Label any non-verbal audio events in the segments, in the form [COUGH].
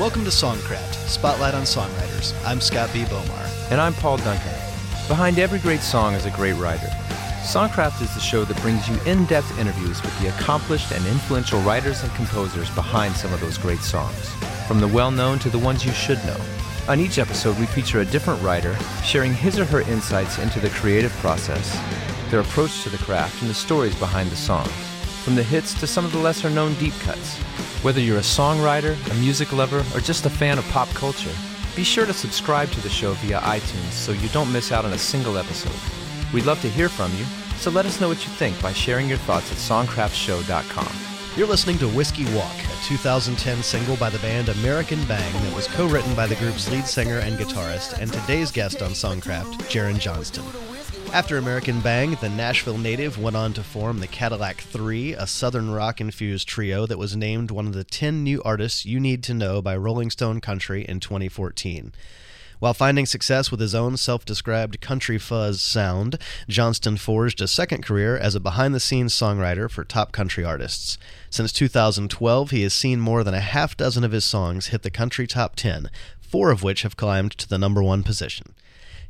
Welcome to Songcraft, Spotlight on Songwriters. I'm Scott B. Bomar. And I'm Paul Duncan. Behind every great song is a great writer. Songcraft is the show that brings you in depth interviews with the accomplished and influential writers and composers behind some of those great songs, from the well known to the ones you should know. On each episode, we feature a different writer sharing his or her insights into the creative process, their approach to the craft, and the stories behind the songs, from the hits to some of the lesser known deep cuts. Whether you're a songwriter, a music lover, or just a fan of pop culture, be sure to subscribe to the show via iTunes so you don't miss out on a single episode. We'd love to hear from you, so let us know what you think by sharing your thoughts at songcraftshow.com. You're listening to Whiskey Walk, a 2010 single by the band American Bang that was co written by the group's lead singer and guitarist, and today's guest on Songcraft, Jaron Johnston. After American Bang, the Nashville native went on to form the Cadillac 3, a southern rock infused trio that was named one of the 10 new artists you need to know by Rolling Stone Country in 2014. While finding success with his own self described country fuzz sound, Johnston forged a second career as a behind the scenes songwriter for top country artists. Since 2012, he has seen more than a half dozen of his songs hit the country top 10, four of which have climbed to the number one position.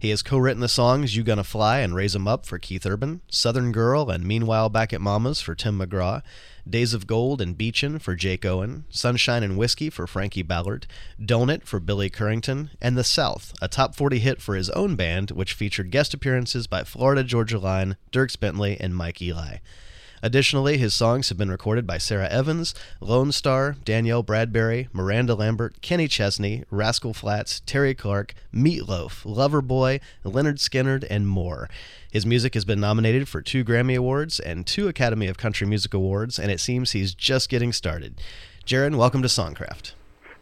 He has co written the songs You Gonna Fly and Raise 'em Up for Keith Urban, Southern Girl and Meanwhile Back at Mama's for Tim McGraw, Days of Gold and Beachin' for Jake Owen, Sunshine and Whiskey for Frankie Ballard, Donut for Billy Currington, and The South, a top 40 hit for his own band, which featured guest appearances by Florida Georgia Line, Dierks Bentley, and Mike Eli. Additionally, his songs have been recorded by Sara Evans, Lonestar, Danielle Bradbery, Miranda Lambert, Kenny Chesney, Rascal Flatts, Terri Clark, Meatloaf, Loverboy, Lynyrd Skynyrd, and more. His music has been nominated for two Grammy Awards and two Academy of Country Music Awards, and it seems he's just getting started. Jaron, welcome to Songcraft.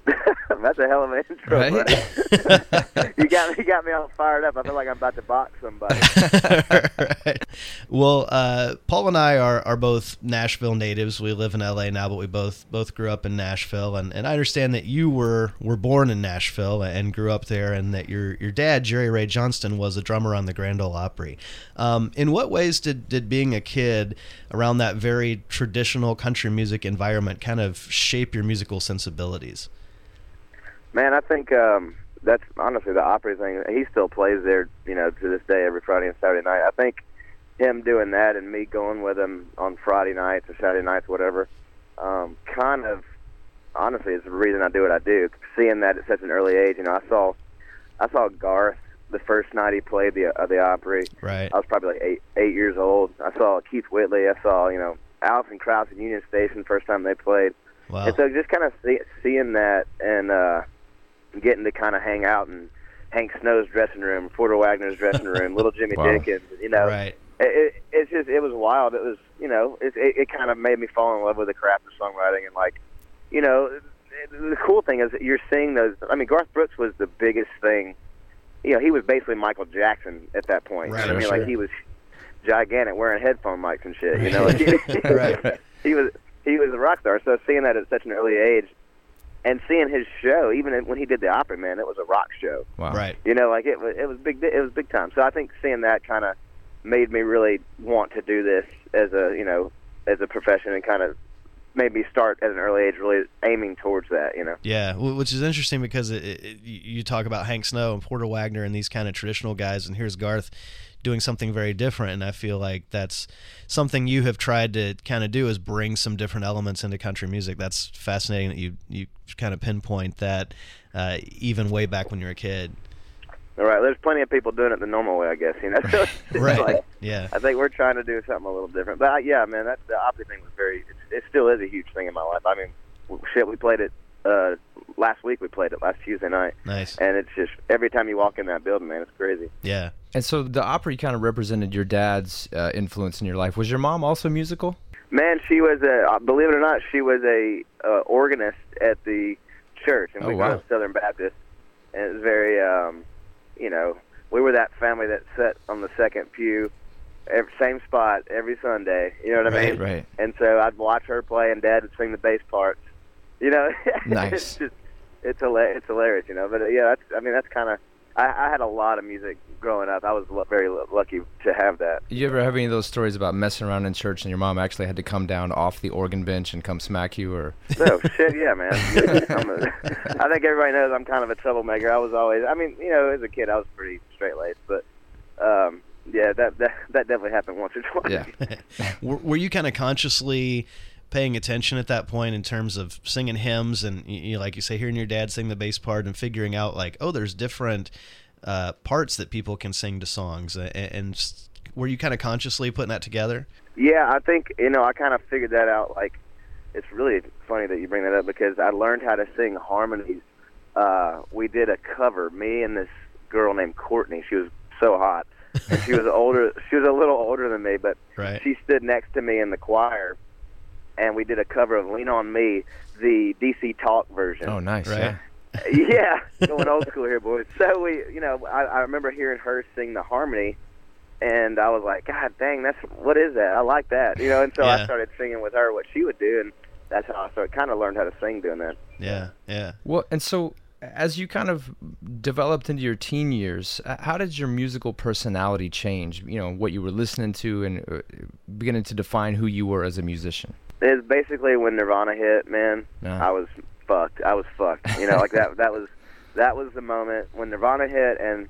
[LAUGHS] That's a hell of an intro. Right? [LAUGHS] you got me, you got me all fired up. I feel like I'm about to box somebody. [LAUGHS] right. Well, uh, Paul and I are, are both Nashville natives. We live in LA now, but we both both grew up in Nashville, and, and I understand that you were were born in Nashville and grew up there, and that your your dad Jerry Ray Johnston was a drummer on the Grand Ole Opry. Um, in what ways did did being a kid around that very traditional country music environment kind of shape your musical sensibilities? Man, I think um, that's honestly the Opry thing. He still plays there, you know, to this day, every Friday and Saturday night. I think him doing that and me going with him on Friday nights or Saturday nights, whatever, um, kind of honestly is the reason I do what I do. Seeing that at such an early age, you know, I saw I saw Garth the first night he played the uh, the Opry. Right. I was probably like eight eight years old. I saw Keith Whitley. I saw you know Alison Krauss and Union Station first time they played. Wow. And so just kind of see, seeing that and uh, getting to kind of hang out in Hank Snow's dressing room, Porter Wagoner's dressing [LAUGHS] room, Little Jimmy Wow. Dickens, you know, Right. it, it, it's just it was wild. It was you know it, it it kind of made me fall in love with the craft of songwriting and like you know the cool thing is that you're seeing those. I mean, Garth Brooks was the biggest thing. You know, he was basically Michael Jackson at that point. Right, I mean, sure. like he was gigantic, wearing headphone mics and shit. You know, [LAUGHS] [LAUGHS] Right. he was he was a rock star. So seeing that at such an early age, and seeing his show, even when he did the Opry, man, it was a rock show. Wow. Right. You know, like it was it was big it was big time. So I think seeing that kind of made me really want to do this as a you know as a profession and kind of made me start at an early age really aiming towards that. You know. Yeah, which is interesting because it, it, it- you talk about Hank Snow and Porter Wagoner and these kind of traditional guys, and here's Garth doing something very different. And I feel like that's something you have tried to kind of do is bring some different elements into country music. That's fascinating that you you kind of pinpoint that uh, even way back when you were a kid. All right, there's plenty of people doing it the normal way, I guess. You know. [LAUGHS] Right. like, Yeah. I think we're trying to do something a little different. But uh, yeah, man, that the Opry thing was very. It, it still is a huge thing in my life. I mean, shit, we played it uh last week. We played it last Tuesday night, Nice. and it's just every time you walk in that building, man, it's crazy. Yeah. And so the Opry kind of represented your dad's uh, influence in your life. Was your mom also musical? Man, she was a uh, believe it or not, she was a uh, organist at the church, and Oh, we wow. grew up Southern Baptist, and it was very, um, you know, we were that family that sat on the second pew, every, same spot every Sunday. You know what I Right, mean? Right. And so I'd watch her play, and Dad would sing the bass parts. You know, [LAUGHS] Nice. it's just it's hilarious. It's hilarious, you know. But uh, yeah, that's I mean that's kind of I, I had a lot of music growing up. I was l- very l- lucky to have that. You ever have any of those stories about messing around in church and your mom actually had to come down off the organ bench and come smack you, or [LAUGHS] Oh shit, yeah, man. I'm a, [LAUGHS] I think everybody knows I'm kind of a troublemaker. I was always, I mean, you know, as a kid, I was pretty straight laced, but um, yeah, that, that that definitely happened once or twice. yeah, [LAUGHS] were, were you kind of consciously paying attention at that point in terms of singing hymns and you know, like you say hearing your dad sing the bass part and figuring out like oh there's different uh, parts that people can sing to songs and, and were you kind of consciously putting that together Yeah, I think you know I kind of figured that out. Like, it's really funny that you bring that up because I learned how to sing harmonies. Uh, we did a cover, me and this girl named Courtney. She was so hot. And she was [LAUGHS] older. She was a little older than me, but right she stood next to me in the choir, and we did a cover of "Lean on Me," the DC Talk version. oh nice, Right. yeah. [LAUGHS] yeah, going old school here, boys. So we, you know, I, I remember hearing her sing the harmony, and I was like, God dang, that's what is that? I like that, you know. And so I started singing with her what she would do, and that's how I started kind of learned how to sing doing that. yeah yeah Well, and so as you kind of developed into your teen years, uh, how did your musical personality change? You know, what you were listening to and uh, beginning to define who you were as a musician. It's basically when Nirvana hit, man. Yeah. I was fucked. I was fucked. You know, like that. That was that was the moment when Nirvana hit, and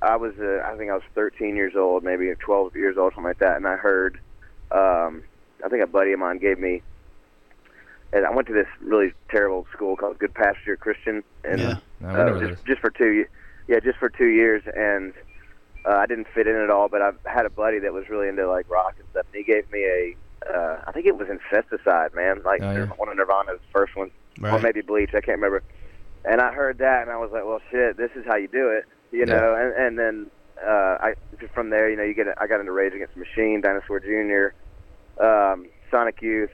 I was uh, I think I was 13 years old, maybe 12 years old, something like that, and I heard. Um, I think a buddy of mine gave me. And I went to this really terrible school called Goodpasture Christian, and Yeah. Uh, just, just for two, ye- yeah, just for two years, and uh, I didn't fit in at all. But I had a buddy that was really into like rock and stuff, and he gave me a, uh, think it was Incesticide, man, like Oh, yeah. one of Nirvana's first ones, or maybe Bleach, I can't remember. And I heard that, and I was like, well, shit, this is how you do it, you Yeah. know. And and then uh, I from there, you know, you get I got into Rage Against the Machine, Dinosaur Jr., um, Sonic Youth,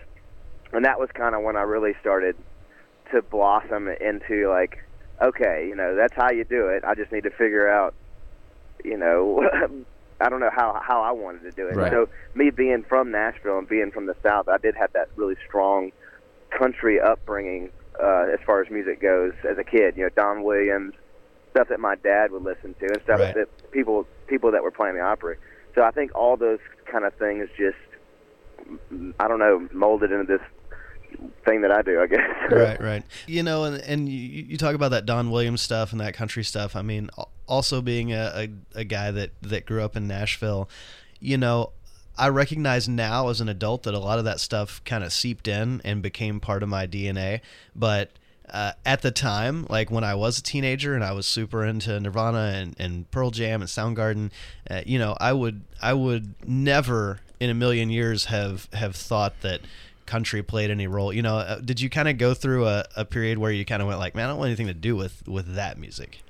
and that was kind of when I really started to blossom into like, okay, you know, that's how you do it. I just need to figure out, you know, [LAUGHS] I don't know how how I wanted to do it. Right. So me being from Nashville and being from the South, I did have that really strong country upbringing uh, as far as music goes as a kid. You know, Don Williams, stuff that my dad would listen to, and stuff Right. that people people that were playing the Opry. So I think all those kind of things just, I don't know, molded into this thing that I do. I guess. [LAUGHS] right right you know and and you, you talk about that don williams stuff and that country stuff i mean also being a, a, a guy that that grew up in nashville you know i recognize now as an adult that a lot of that stuff kind of seeped in and became part of my dna but uh, at the time, like when I was a teenager and I was super into Nirvana and, and Pearl Jam and Soundgarden, uh, you know, I would I would never in a million years have have thought that country played any role. You know, uh, did you kind of go through a, a period where you kind of went like, man, I don't want anything to do with with that music?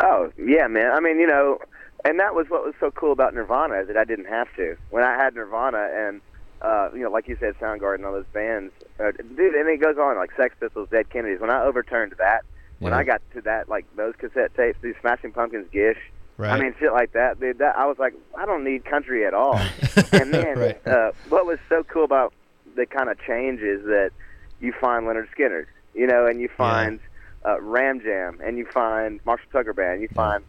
Oh yeah, man. I mean, you know, and that was what was so cool about Nirvana is that I didn't have to. When I had Nirvana and uh, you know, like you said, Soundgarden, all those bands, uh, dude, and it goes on like Sex Pistols, Dead Kennedys. When I overturned that, when I got to that, like those cassette tapes, these Smashing Pumpkins, Gish. Right. I mean, shit like that, dude. That I was like, I don't need country at all. [LAUGHS] and then, Right. uh, what was so cool about the kind of changes that you find Lynyrd Skynyrd, you know, and you find uh, Ram Jam, and you find Marshall Tucker Band, you find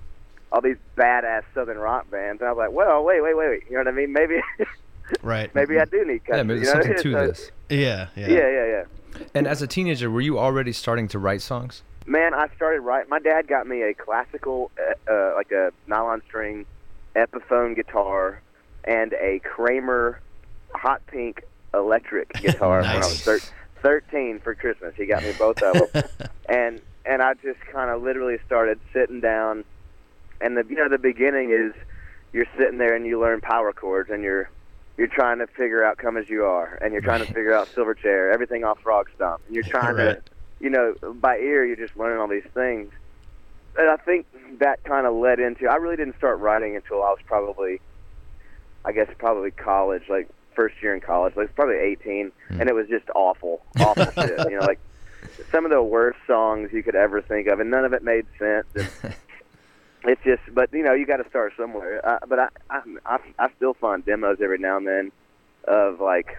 all these badass Southern rock bands. And I was like, well, wait, wait, wait, wait. You know what I mean? Maybe, [LAUGHS] right. maybe I do need country. Yeah, maybe you there's know? something to So- this. Yeah. Yeah. Yeah, yeah, yeah. And as a teenager, were you already starting to write songs? Man, I started writing. My dad got me a classical, uh, uh, like a nylon string Epiphone guitar and a Kramer hot pink electric guitar when I was Nice. thir- 13 for Christmas. He got me both of them. [LAUGHS] and and I just kind of literally started sitting down and the you know the beginning is you're sitting there and you learn power chords and you're you're trying to figure out come as you are and you're trying to figure out silverchair everything off Frogstomp and you're trying Right. to you know by ear you're just learning all these things and I think that kind of led into I really didn't start writing until I was probably I guess probably college like first year in college like probably 18 Hmm. and it was just awful awful [LAUGHS] shit you know like some of the worst songs you could ever think of and none of it made sense and [LAUGHS] it's just but you know you got to start somewhere uh, but I, I i i still find demos every now and then of like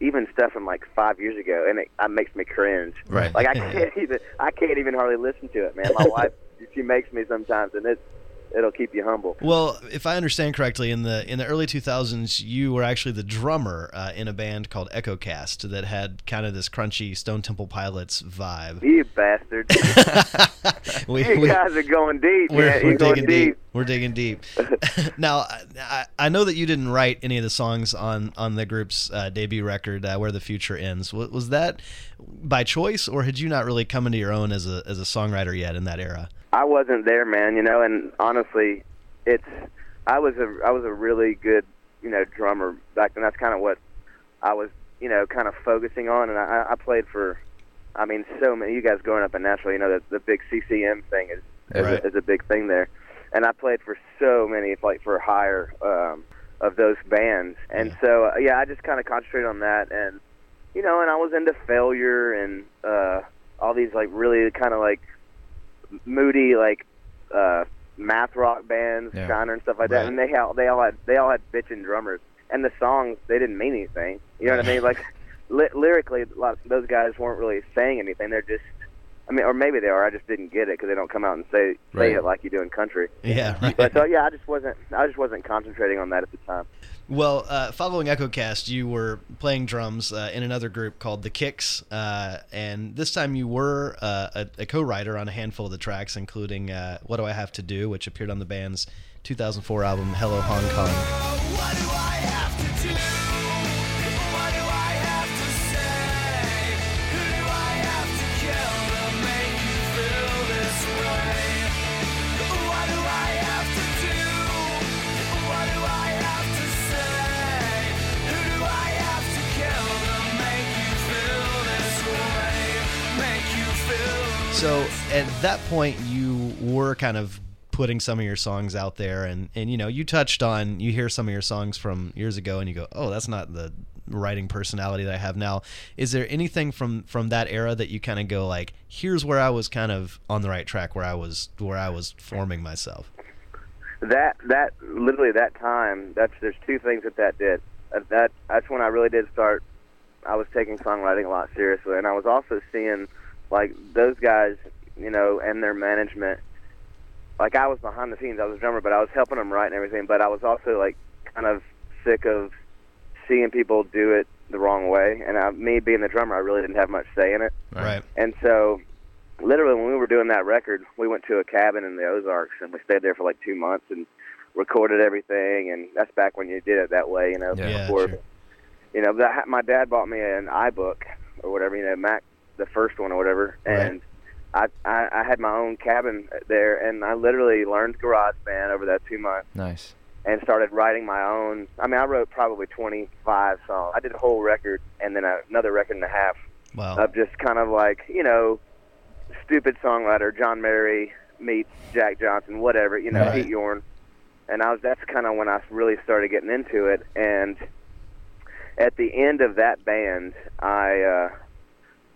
even stuff from like five years ago and it, it makes me cringe Right. like i [LAUGHS] can't even i can't even hardly listen to it man my wife she makes me sometimes, and it's it'll keep you humble. Well, if I understand correctly, in the in the early 2000s, you were actually the drummer uh, in a band called EchoCast that had kind of this crunchy Stone Temple Pilots vibe. You bastard! [LAUGHS] [LAUGHS] we, you we- guys are going deep. we're, man. we're digging deep. We're digging deep. [LAUGHS] now, I, I know that you didn't write any of the songs on on the group's uh, debut record, uh, "Where the Future Ends." Was, was that by choice, or had you not really come into your own as a as a songwriter yet in that era? I wasn't there, man. You know, and honestly, it's I was a I was a really good you know drummer back then. That's kind of what I was you know kind of focusing on, and I, I played for. I mean, so many. You guys growing up in Nashville, you know that the big CCM thing is is, Right. a, is a big thing there, and I played for so many, like for hire um, of those bands, and Yeah. so uh, yeah, I just kind of concentrated on that, and you know, and I was into failure and uh, all these like really kind of like moody like uh math rock bands, Yeah. Shiner and stuff like Right. that, and they all they all had they all had bitching drummers, and the songs they didn't mean anything. You know what I mean? [LAUGHS] Like li- lyrically, a lot of those guys weren't really saying anything. They're just, I mean, or maybe they are. I just didn't get it because they don't come out and say say it like you do in country. Yeah, right. But so yeah, I just wasn't I just wasn't concentrating on that at the time. Well, uh, following EchoCast, you were playing drums uh, in another group called The Kicks, uh, and this time you were uh, a, a co-writer on a handful of the tracks, including uh, "What Do I Have to Do," which appeared on the band's 2004 album "Hello Hong Kong." So at that point, you were kind of putting some of your songs out there, and and you know you touched on you hear some of your songs from years ago, and you go, oh, that's not the writing personality that I have now. Is there anything from from that era that you kind of go like, here's where I was kind of on the right track, where I was where I was forming myself? that that literally that time that's there's two things that that did Uh, that that's when i really did start i was taking songwriting a lot seriously and i was also seeing like those guys you know and their management like i was behind the scenes i was a drummer but i was helping them write and everything but i was also like kind of sick of seeing people do it the wrong way and I, me being the drummer i really didn't have much say in it Right. and so, literally, when we were doing that record, we went to a cabin in the Ozarks and we stayed there for like two months and recorded everything. And that's back when you did it that way, you know. Yeah. Yeah, before, sure. you know, that, my dad bought me an iBook or whatever, you know, Mac, the first one or whatever, Right. and. I, I I had my own cabin there, and I literally learned GarageBand over that two months Nice. and started writing my own. I mean, I wrote probably 25 songs. I did a whole record and then another record and a half Wow. of just kind of like you know stupid songwriter John Mayer meets Jack Johnson, whatever you know Right. Pete Yorn, and I was that's kind of when I really started getting into it. And at the end of that band, I uh,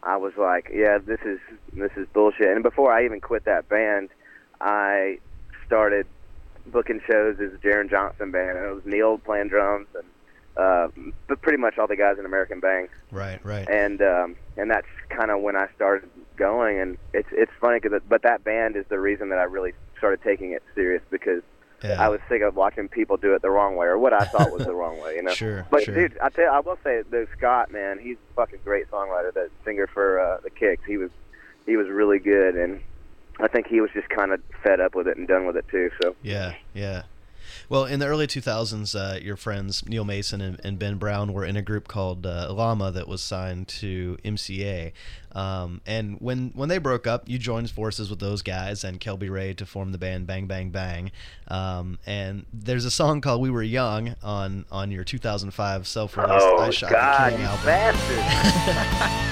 I was like, yeah, this is this is bullshit. And before I even quit that band, I started booking shows as a Jaron Johnston band, and it was Neil playing drums and. Uh, but pretty much all the guys in American Bang right. Right. and um, and that's kind of when I started going. And it's it's funny because but that band is the reason that I really started taking it serious because Yeah. I was sick of watching people do it the wrong way or what I thought was the wrong way. You know. [LAUGHS] Sure, But sure. dude, I tell you, I will say, though Scott, man, he's a fucking great songwriter. That singer for uh, the Kicks, he was he was really good, and I think he was just kind of fed up with it and done with it too. So Yeah, yeah. Well, in the early 2000s, uh, your friends Neil Mason and, and Ben Brown were in a group called uh, Llama that was signed to MCA. Um, and when when they broke up, you joined forces with those guys and Kelby Ray to form the band Bang Bang Bang. Um, and there's a song called "We Were Young" on on your 2005 self-released oh I Shot the God, King you album. [LAUGHS]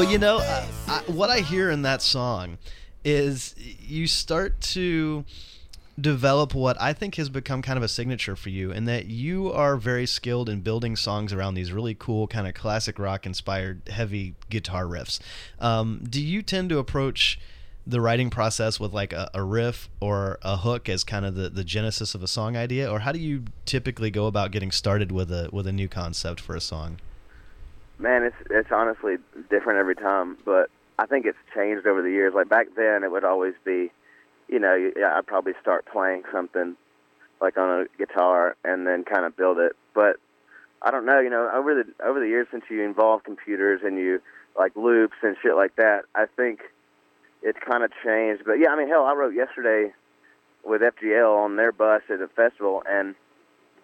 Well, you know, I. I, what I hear in that song is you start to develop what I think has become kind of a signature for you, and that you are very skilled in building songs around these really cool, kind of classic rock inspired, heavy guitar riffs. Um, do you tend to approach the writing process with like a, a riff or a hook as kind of the, the genesis of a song idea, or how do you typically go about getting started with a with a new concept for a song? Man, it's it's honestly different every time, but I think it's changed over the years. Like back then, it would always be, you know, I'd probably start playing something like on a guitar and then kind of build it. But I don't know, you know, over the over the years since you involve computers and you like loops and shit like that, I think it's kind of changed. But yeah, I mean, hell, I wrote yesterday with FGL on their bus at a festival, and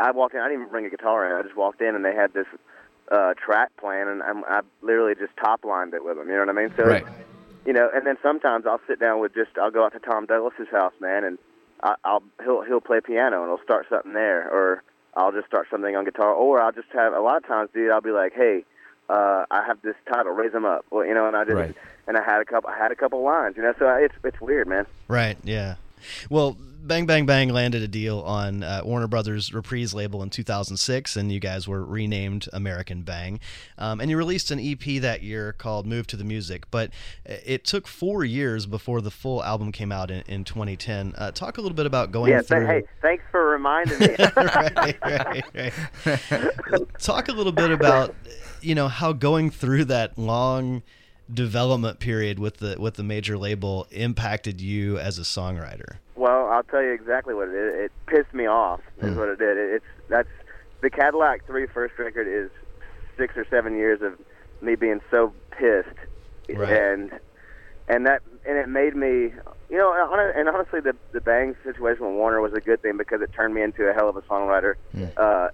I walked in. I didn't even bring a guitar in. I just walked in, and they had this uh, track plan, and I'm, I literally just top lined it with them. You know what I mean? So, Right. you know, and then sometimes I'll sit down with just I'll go out to Tom Douglas's house, man, and I, I'll he'll he'll play piano and I'll start something there, or I'll just start something on guitar, or I'll just have a lot of times, dude. I'll be like, hey, uh, I have this title, raise them up, well, you know, and I just Right. and I had a couple I had a couple lines, you know, so it's it's weird, man. Right. Yeah. Well, Bang Bang Bang landed a deal on uh, Warner Brothers Reprise label in 2006, and you guys were renamed American Bang. Um, and you released an EP that year called Move to the Music, but it took four years before the full album came out in, in 2010. Uh, talk a little bit about going Yeah, th- through. hey, thanks for reminding me. [LAUGHS] [LAUGHS] right, right, right. Talk a little bit about, you know, how going through that long development period with the with the major label impacted you as a songwriter. Well, I'll tell you exactly what it is. It pissed me off. Is Hmm. what it did. It, it's that's the Cadillac Three first record is six or seven years of me being so pissed, Right. and and that and it made me, you know, and honestly, the the Bang situation with Warner was a good thing because it turned me into a hell of a songwriter. Uh,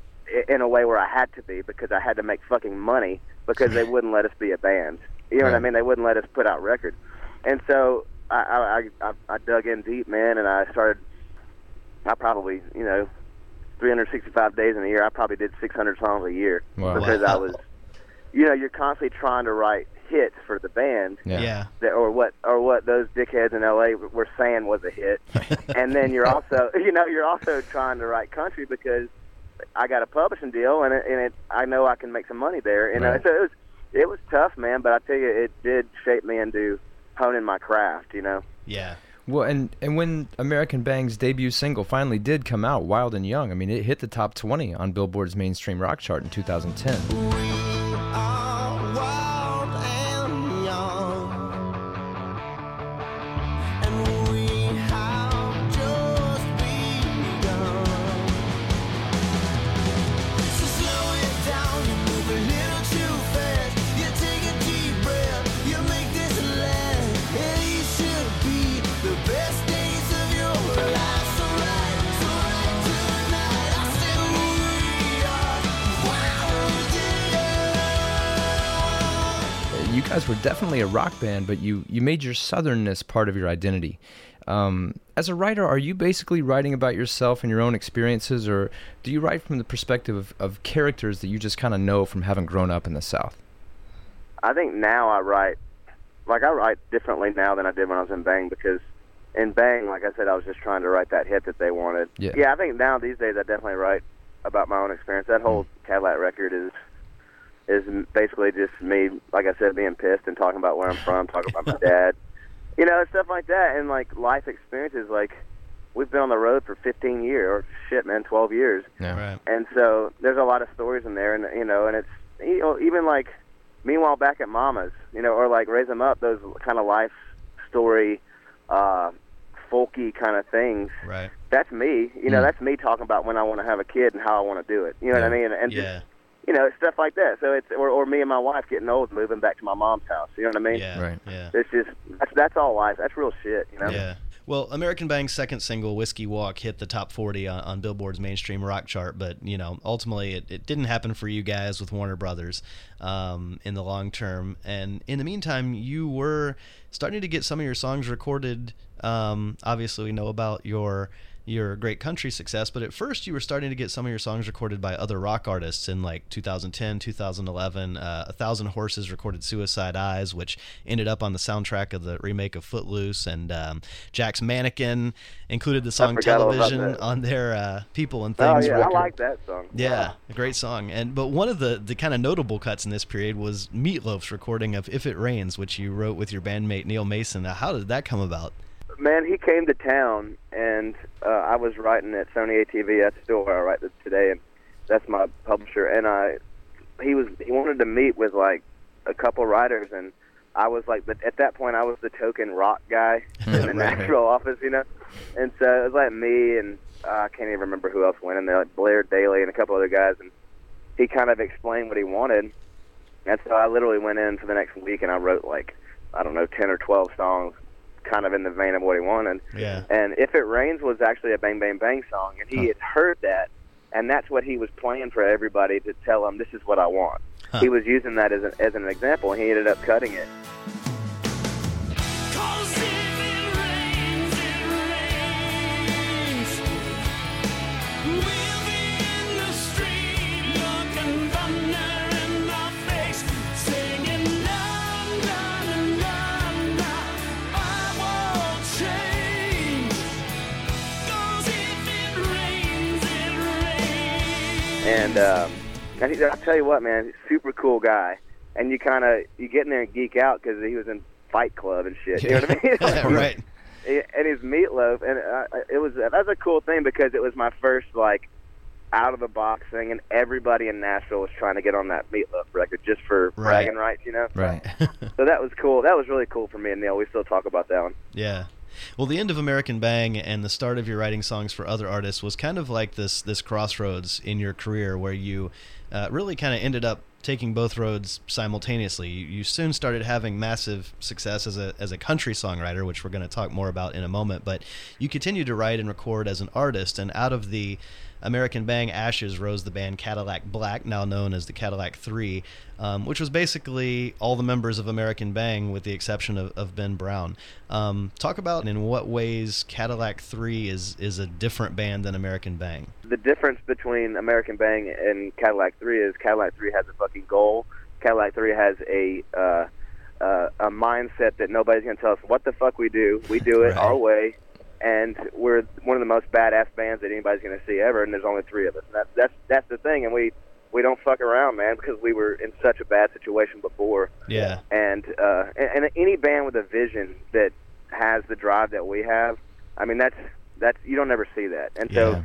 in a way where I had to be because I had to make fucking money because they [LAUGHS] wouldn't let us be a band. You know what I mean? They wouldn't let us put out records, and so I I, I I dug in deep, man, and I started. I probably you know, 365 days in a year. I probably did 600 songs a year Wow. because I was, you know, you're constantly trying to write hits for the band Yeah. yeah. that, or what or what those dickheads in LA were saying was a hit. [LAUGHS] and then you're also [LAUGHS] you know you're also trying to write country because I got a publishing deal and it, and it I know I can make some money there. You know, so it was it was tough, man. But I tell you, it did shape me into honing my craft. You know. Yeah. Well, and and when American Bang's debut single finally did come out, Wild and Young, I mean, it hit the top 20 on Billboard's mainstream rock chart in 2010. Guys were definitely a rock band, but you you made your southernness part of your identity. Um, as a writer, are you basically writing about yourself and your own experiences, or do you write from the perspective of, of characters that you just kind of know from having grown up in the South? I think now I write like I write differently now than I did when I was in Bang because in Bang, like I said, I was just trying to write that hit that they wanted. Yeah. I think now these days I definitely write about my own experience. That whole Cadillac record is is basically just me, like I said, being pissed and talking about where I'm from, talking about my dad, [LAUGHS] you know, stuff like that, and like life experiences. Like we've been on the road for 15 years, or shit, man, 12 years Yeah. Right. and so there's a lot of stories in there, and you know, and it's you know, even like meanwhile back at Mama's, you know, or like raise them up, those kind of life story, uh, folky kind of things. Right. That's me, you know, Mm. that's me talking about when I want to have a kid and how I want to do it. You know what I mean? And just, Yeah. You know, stuff like that. So it's or, or me and my wife getting old, moving back to my mom's house. You know what I mean? Yeah. Right. Yeah. It's just that's that's all life. That's real shit. You know? Yeah. Well, American Bang's second single, Whiskey Walk, hit the top 40 on, on Billboard's mainstream rock chart, but, you know, ultimately it, it didn't happen for you guys with Warner Brothers um, in the long term. And in the meantime, you were starting to get some of your songs recorded. Um, obviously, we know about your your great country success. But at first, you were starting to get some of your songs recorded by other rock artists in like 2010, 2011. Uh, A Thousand Horses recorded Suicide Eyes, which ended up on the soundtrack of the remake of Footloose. And um, Jack's Mannequin included the song forgot all about Television on their uh, People and Things. Oh yeah, record. I like that song. Yeah, a great song. And but one of the the kind of notable cuts in this period was Meatloaf's recording of "If It Rains," which you wrote with your bandmate Neil Mason. Now, how did that come about? Man, he came to town, and uh, I was writing at Sony ATV. That's still where I write this today, and that's my publisher. And I, he was he wanted to meet with like a couple writers, and I was like, the, at that point, I was the token rock guy [LAUGHS] in the right. Nashville office, you know. And so it was like me and uh, I can't even remember who else went in there, like Blair Daly and a couple other guys, and he kind of explained what he wanted. And so I literally went in for the next week, and I wrote like I don't know, ten or twelve songs, kind of in the vein of what he wanted. Yeah. And If It Rains was actually a Bang Bang Bang song, and he Huh. had heard that, and that's what he was playing for everybody to tell him, this is what I want. Huh. He was using that as an, as an example, and he ended up cutting it. Cause it And um, and he, I'll tell you what, man, super cool guy. And you kind of you get in there and geek out because he was in Fight Club and shit. You know what I mean? [LAUGHS] [LAUGHS] right. and his meatloaf, and uh, it was that's a cool thing because it was my first like out of the box thing, and everybody in Nashville was trying to get on that meatloaf record just for Right. bragging rights, you know. Right. [LAUGHS] So that was cool. That was really cool for me and Neil. We still talk about that one. Yeah. Well, the end of American Bang and the start of your writing songs for other artists was kind of like this this crossroads in your career where you uh, really kind of ended up taking both roads simultaneously. You, you soon started having massive success as a as a country songwriter, which we're going to talk more about in a moment. But you continued to write and record as an artist, and out of the American Bang ashes rose the band Cadillac Black, now known as the Cadillac Three, um, which was basically all the members of American Bang with the exception of, of Ben Brown. Um, talk about in what ways Cadillac Three is is a different band than American Bang. The difference between American Bang and Cadillac Three is Cadillac Three has a fucking goal. Cadillac Three has a uh, uh, a mindset that nobody's gonna tell us what the fuck we do. We do it Right. our way, and we're one of the most badass bands that anybody's gonna see ever. And there's only three of us. And that, that's that's the thing. And we we don't fuck around, man, because we were in such a bad situation before. Yeah, and uh, and, and any band with a vision that has the drive that we have, I mean that's that's you don't ever see that, and so Yeah.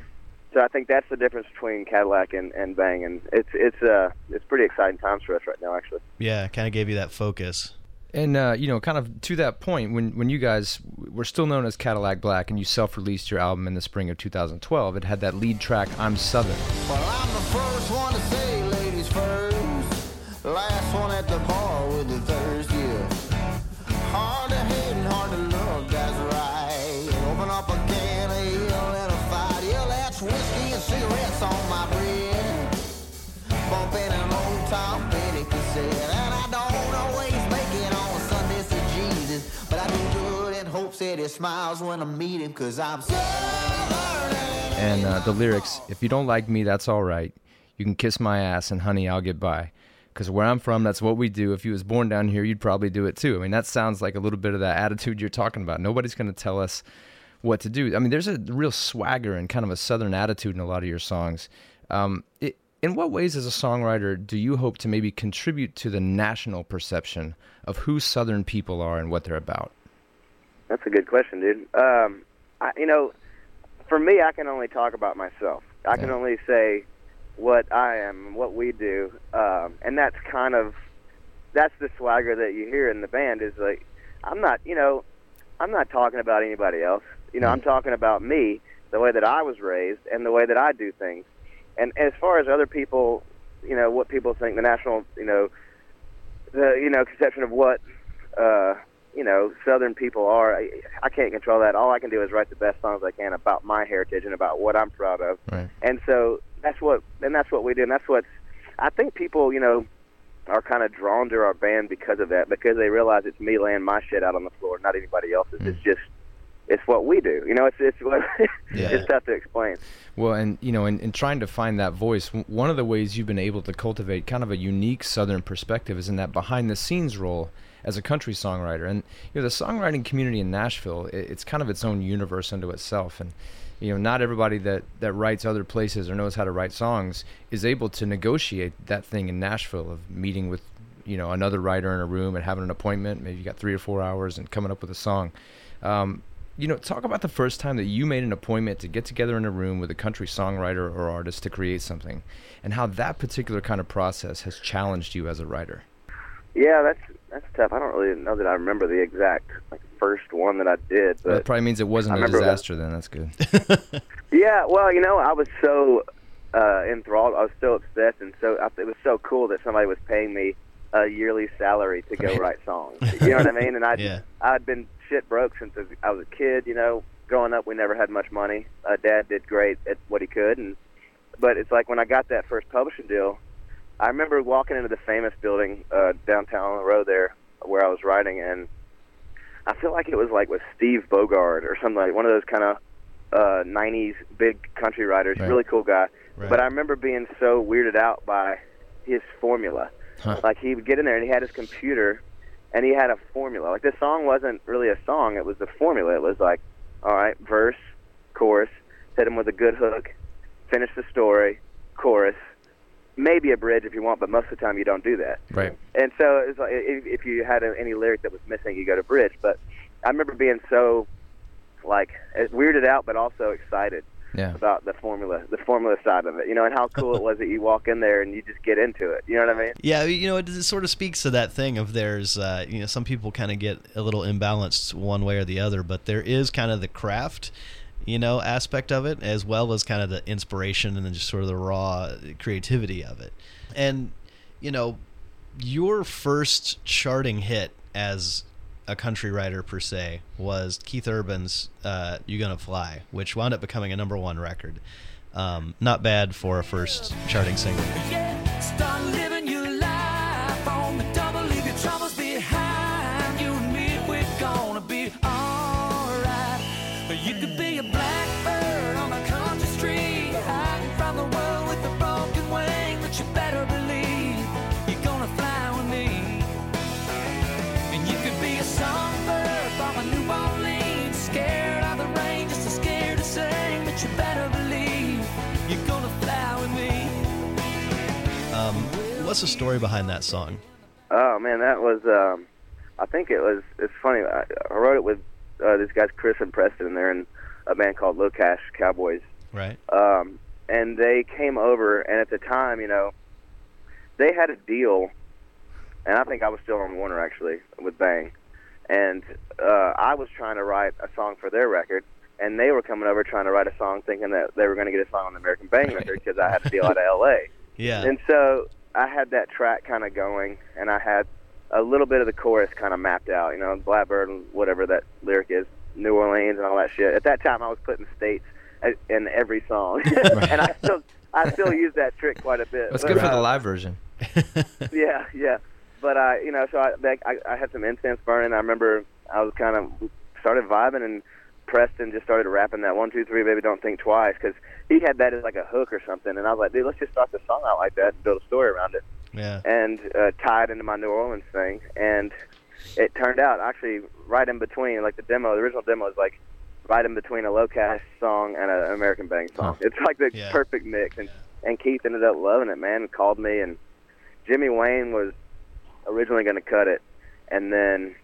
so I think that's the difference between Cadillac and, and Bang, and it's it's uh it's pretty exciting times for us right now, actually. yeah, kind of gave you that focus. And uh, you know, kind of to that point, when when you guys were still known as Cadillac Black, and you self-released your album in the spring of 2012, it had that lead track "I'm Southern." Well, I'm the first one to say ladies first. Last one at the bar with the. Hard to hate and hard to love, that's right. Open up a can of and a fight. Yeah, that's whiskey and cigarettes on my bread. Bumping an old cassette. Good and hopes that he smiles when I meet him. Cause I'm southern And uh, the lyrics, "If you don't like me, that's all right. You can kiss my ass, and honey, I'll get by." Because where I'm from, that's what we do. If you was born down here, you'd probably do it too. I mean, that sounds like a little bit of that attitude you're talking about. Nobody's going to tell us what to do. I mean, there's a real swagger and kind of a southern attitude in a lot of your songs. Um, it, in what ways, as a songwriter, do you hope to maybe contribute to the national perception of who Southern people are and what they're about? That's a good question, dude. Um, I, you know, for me, I can only talk about myself. I can only say what I am, what we do, um, and that's kind of that's the swagger that you hear in the band. Is like, I'm not, you know, I'm not talking about anybody else. You know, I'm talking about me, the way that I was raised, and the way that I do things. And as far as other people, you know, what people think the national, you know, the you know conception of what uh, you know Southern people are, I, I can't control that. All I can do is write the best songs I can about my heritage and about what I'm proud of. Right. And so that's what and that's what we do. And that's what I think people, you know, are kind of drawn to our band because of that, because they realize it's me laying my shit out on the floor, not anybody else's. It's hmm. just it's what we do. You know, it's it's what [LAUGHS] Yeah. it's tough to explain. Well, and you know, in, in trying to find that voice, one of the ways you've been able to cultivate kind of a unique Southern perspective is in that behind-the-scenes role as a country songwriter. And you know, the songwriting community in Nashville, i it's kind of its own universe unto itself. And you know, not everybody that that writes other places or knows how to write songs is able to negotiate that thing in Nashville of meeting with you know another writer in a room and having an appointment. Maybe you got three or four hours and coming up with a song. Um, you know, talk about the first time that you made an appointment to get together in a room with a country songwriter or artist to create something, and how that particular kind of process has challenged you as a writer. Yeah, that's that's tough. I don't really know that I remember the exact like first one that I did, Well, but that probably means it wasn't I a remember that- disaster. Then that's good. [LAUGHS] Yeah, well, you know, I was so uh, enthralled. I was so obsessed, and so I, it was so cool that somebody was paying me a yearly salary to go write songs. You know what I mean? And [LAUGHS] I, Yeah. I'd been shit broke since I was a kid. You know, growing up, we never had much money. Uh, Dad did great at what he could, and but it's like when I got that first publishing deal, I remember walking into the famous building uh, downtown on the road there where I was writing, and I feel like it was like with Steve Bogard or something like one of those kind of uh, '90s big country writers. Right. Really cool guy. Right. But I remember being so weirded out by his formula. Huh. Like he would get in there and he had his computer, and he had a formula. Like the song wasn't really a song; it was the formula. It was like, all right, verse, chorus, hit him with a good hook, finish the story, chorus, maybe a bridge if you want, but most of the time you don't do that. Right. And so it's like if, if you had a, any lyric that was missing, you go to bridge. But I remember being so like weirded out, but also excited Yeah. about the formula, the formula side of it. You know, and how cool it was that you walk in there and you just get into it. You know what I mean? Yeah, you know, it, it sort of speaks to that thing of there's, uh, you know, some people kind of get a little imbalanced one way or the other, but there is kind of the craft, you know, aspect of it, as well as kind of the inspiration and then just sort of the raw creativity of it. And, you know, your first charting hit as a country writer per se was Keith Urban's uh, "You Gonna Fly," which wound up becoming a number one record. Um, not bad for a first charting single. Yeah, what's the story behind that song? Oh man, that was. um I think it was. It's funny. I, I wrote it with uh, these guys, Chris and Preston. They're in a band called LoCash Cowboys. Right. um, and they came over, and at the time, you know, they had a deal, and I think I was still on Warner actually with Bang, and uh, I was trying to write a song for their record, and they were coming over trying to write a song, thinking that they were going to get a song on the American Bang record because I had to deal out of L.A. [LAUGHS] Yeah. And so I had that track kind of going, and I had a little bit of the chorus kind of mapped out. You know, Blackbird and whatever that lyric is, New Orleans and all that shit. At that time, I was putting states in every song, [LAUGHS] and I still I still use that trick quite a bit. That's But, good for the uh, live version. [LAUGHS] yeah, yeah. But I, you know, so I, like, I, I had some incense burning. I remember I was kind of started vibing, and Preston just started rapping that one, two, three, baby, don't think twice, because he had that as like a hook or something. And I was like, dude, let's just start the song out like that and build a story around it, yeah. and uh, tie it into my New Orleans thing. And it turned out actually right in between, like the demo, the original demo is like right in between a LoCash song and an American Bang song. Huh. It's like the Yeah. perfect mix, and and Keith ended up loving it, man, and called me, and Jimmy Wayne was originally going to cut it, and then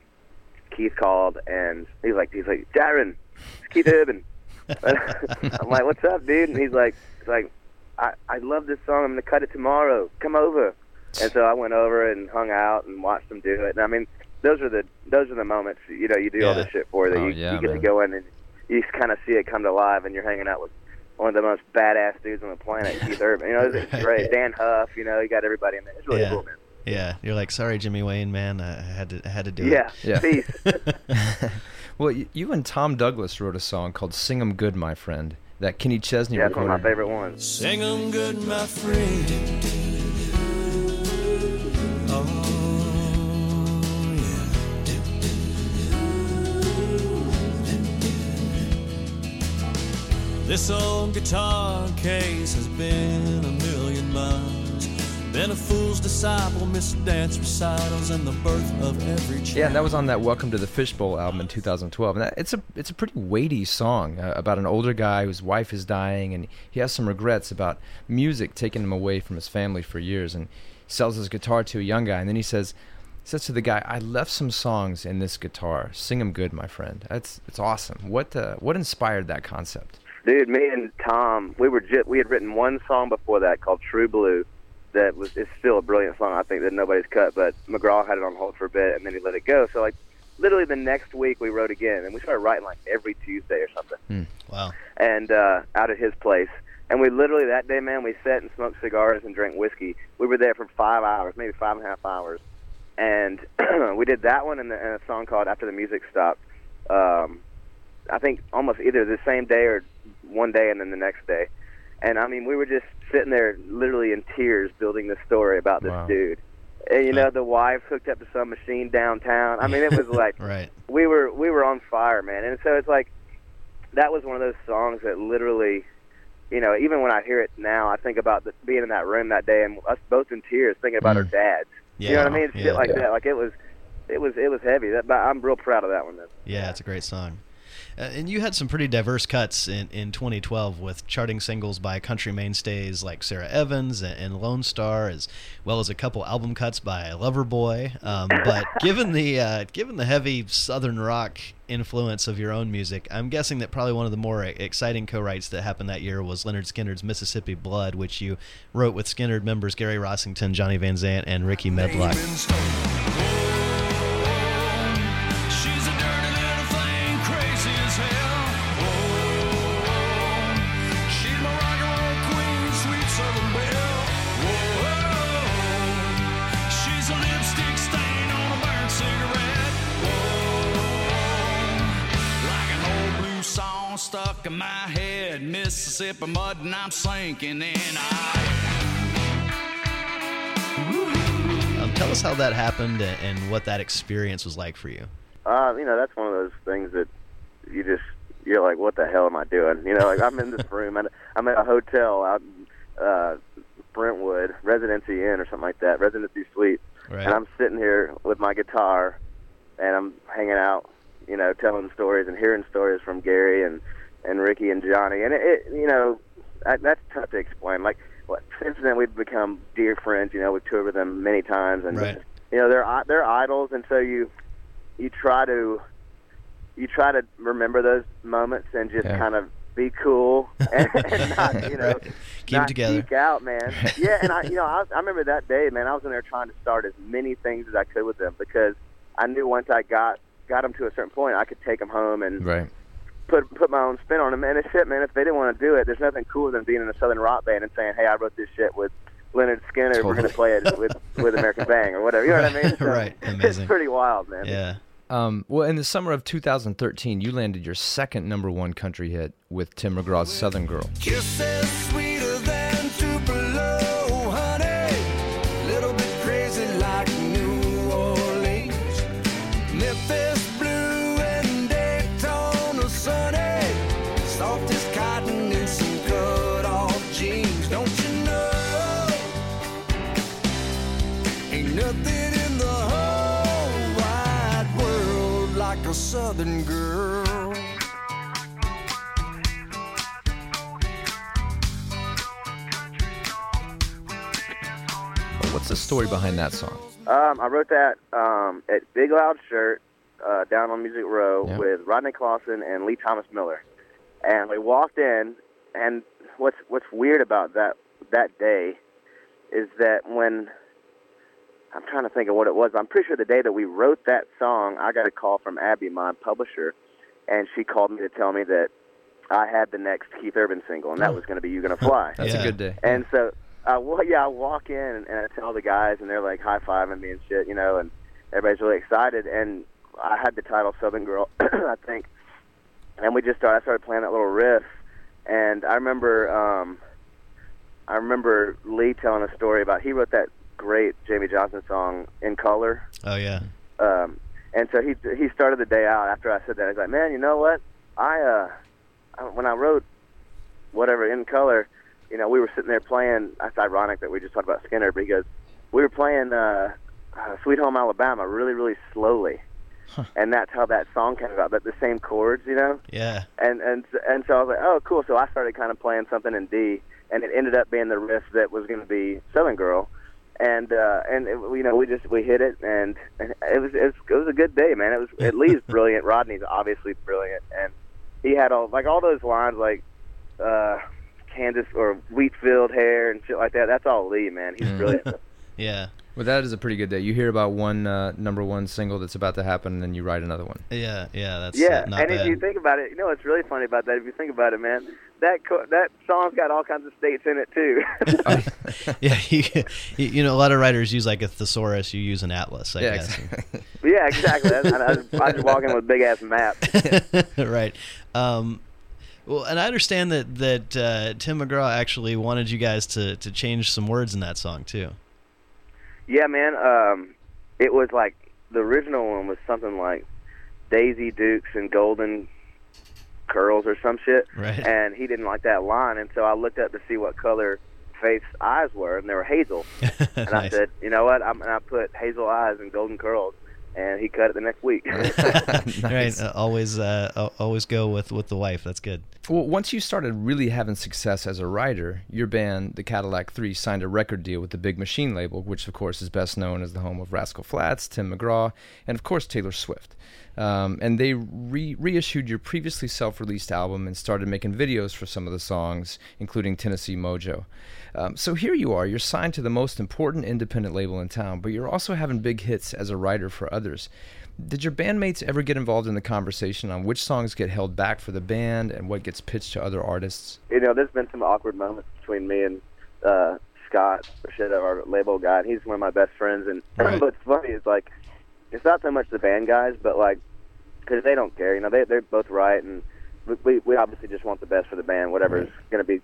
Keith called, and he's like, he's like, Jaron, it's Keith Urban. [LAUGHS] I'm like, what's up, dude? And he's like, he's like, I I love this song. I'm to cut it tomorrow. Come over. And so I went over and hung out and watched them do it. And I mean, those are the those are the moments you know you do all Yeah. this shit for that Oh, you, yeah, you get man. to go in and you kind of see it come to life, and you're hanging out with one of the most badass dudes on the planet, Keith [LAUGHS] Urban. You know, it's, great. Dann Huff. You know, you got everybody in there. It's really Yeah. cool, man. Yeah. You're like, sorry, Jimmy Wayne, man. I had to, I had to do it Yeah, Yeah. peace. [LAUGHS] it. well, y- you and Tom Douglas wrote a song called "Sing 'Em Good, My Friend" that Kenny Chesney yeah, it's one of my favorite ones. Sing 'em good, my friend. Oh, yeah. This old guitar case has been a million miles. Been a fool's disciple, missed dance recitals, and the birth of every child. Yeah, and that was on that Welcome to the Fishbowl album in 2012. And that, it's a it's a pretty weighty song uh, about an older guy whose wife is dying, and he has some regrets about music taking him away from his family for years. And he sells his guitar to a young guy, and then he says says to the guy, "I left some songs in this guitar. Sing them good, my friend." That's it's awesome. What uh, what inspired that concept? Dude, me and Tom, we were ju- we had written one song before that called True Blue. That was it's still a brilliant song. I think that nobody's cut, but McGraw had it on hold for a bit and then he let it go. So like, literally the next week we wrote again, and we started writing like every Tuesday or something. Wow. and uh, out at his place. And we literally that day, man, we sat and smoked cigars and drank whiskey. We were there for five hours, maybe five and a half hours, and [CLEARS THROAT] we did that one and, the, and a song called "After the Music Stopped." Um, I think almost either the same day or one day and then the next day. And I mean, we were just sitting there, literally in tears, building this story about this Wow. dude. And you know, the wife hooked up to some machine downtown. I mean, it was [LAUGHS] like Right. we were we were on fire, man. And so it's like that was one of those songs that literally, you know, even when I hear it now, I think about the, being in that room that day and us both in tears, thinking about our mm. dads. Yeah. You know what I mean? Yeah. Shit like Yeah. that. Like it was, it was it was heavy. That, but I'm real proud of that one. Man. Yeah, it's a great song. Uh, and you had some pretty diverse cuts in, in 2012 with charting singles by country mainstays like Sara Evans and, and Lonestar, as well as a couple album cuts by Loverboy. Um, but [LAUGHS] given the uh, given the heavy southern rock influence of your own music, I'm guessing that probably one of the more exciting co-writes that happened that year was Lynyrd Skynyrd's Mississippi Blood, which you wrote with Skinner members Gary Rossington, Johnny Van Zant, and Rickey Medlocke. Mississippi mud, and I'm sinking in. I Um, tell us how that happened and, and what that experience was like for you. Uh, you know, that's one of those things that you just you're like, what the hell am I doing? You know, like I'm in this [LAUGHS] room and I'm at a hotel out in uh, Brentwood, Residency Inn or something like that, Residency Suite, Right. and I'm sitting here with my guitar and I'm hanging out, you know, telling stories and hearing stories from Gary and and Ricky and Johnny, and it, it you know, that, that's tough to explain. Like, since then we've become dear friends. You know, we've toured with them many times, and Right. you know they're i- they're idols, and so you you try to you try to remember those moments and just Yeah. kind of be cool [LAUGHS] and, and not you know Right. Keep not together. geek out, man. [LAUGHS] Yeah, and I you know I, I remember that day, man. I was in there trying to start as many things as I could with them because I knew once I got got them to a certain point, I could take them home and Right. Put put my own spin on them. And it's shit, man. If they didn't want to do it, there's nothing cooler than being in a southern rock band and saying, "Hey, I wrote this shit with Lynyrd Skynyrd. We're gonna play it with with American Bang or whatever." You know what I mean? [LAUGHS] So Right. Amazing. It's pretty wild, man. Yeah. Um, well, in the summer of 2013, you landed your second number one country hit with Tim McGraw's Southern Girl. Kisses sweeter than southern girl. What's the story behind that song? Um, I wrote that um, at Big Loud Shirt uh, down on Music Row Yeah. with Rodney Clawson and Lee Thomas Miller, and we walked in. And what's what's weird about that that day is that when I'm trying to think of what it was. I'm pretty sure the day that we wrote that song, I got a call from Abby, my publisher, and she called me to tell me that I had the next Keith Urban single, and that was going to be "You Gonna Fly." [LAUGHS] That's Yeah. a good day. And so, uh, well, yeah, I walk in and, and I tell the guys, and they're like high fiving me and shit, you know, and everybody's really excited. And I had the title Southern Girl, [CLEARS THROAT] I think, and we just started. I started playing that little riff, and I remember, um, I remember Lee telling a story about he wrote that great Jamey Johnson song "In Color." Oh yeah. Um, and so he he started the day out after I said that. He's like, man, you know what? I uh, I- when I wrote whatever in color, you know, we were sitting there playing. That's ironic that we just talked about Skynyrd because we were playing uh, uh, Sweet Home Alabama really, really slowly, and that's how that song came about. But the same chords, you know, Yeah. and and and so I was like, oh, cool. So I started kind of playing something in D, and it ended up being the riff that was going to be Southern Girl, and uh, and it, you know we just we hit it, and it was, it was it was a good day, man. It was [LAUGHS] at least brilliant. Rodney's obviously brilliant, and he had all like all those lines like uh, Kansas or wheat field hair and shit like that. That's all Lee, man. He's brilliant. [LAUGHS] Yeah. Well, that is a pretty good day. You hear about one uh, number one single that's about to happen, and then you write another one. Yeah. Yeah. That's Yeah, not and bad. if you think about it, you know what's really funny about that? If you think about it, man, that co- that song's got all kinds of states in it too. [LAUGHS] yeah. You, you you know, a lot of writers use like a thesaurus. You use an atlas. I yeah, guess. exactly. [LAUGHS] yeah, exactly. I, I, I just walk in with a big ass map. [LAUGHS] right. Um, well, and I understand that that uh, Tim McGraw actually wanted you guys to to change some words in that song too. Yeah, man. Um, it was like the original one was something like Daisy Dukes and Golden Curls or some shit, Right. and he didn't like that line, and so I looked up to see what color Faith's eyes were, and they were hazel. [LAUGHS] And I said, you know what? I'm, and I put hazel eyes and golden curls, and he cut it the next week. [LAUGHS] [LAUGHS] Right. Nice. Uh, always uh, always go with with the wife. That's good. Well, once you started really having success as a writer, your band, the Cadillac Three, signed a record deal with the Big Machine label, which of course is best known as the home of Rascal Flatts, Tim McGraw, and of course Taylor Swift. Um, and they re- reissued your previously self-released album and started making videos for some of the songs, including Tennessee Mojo. Um, so here you are, you're signed to the most important independent label in town, but you're also having big hits as a writer for others. Did your bandmates ever get involved in the conversation on which songs get held back for the band and what gets pitched to other artists? you know, there's been some awkward moments between me and uh, Scott, Borchetta, our label guy. And he's one of my best friends. And [CLEARS THROAT] Right. what's funny is like, it's not so much the band guys, but like, because they don't care. You know, they they're both right, and we- we we obviously just want the best for the band. Whatever's going to be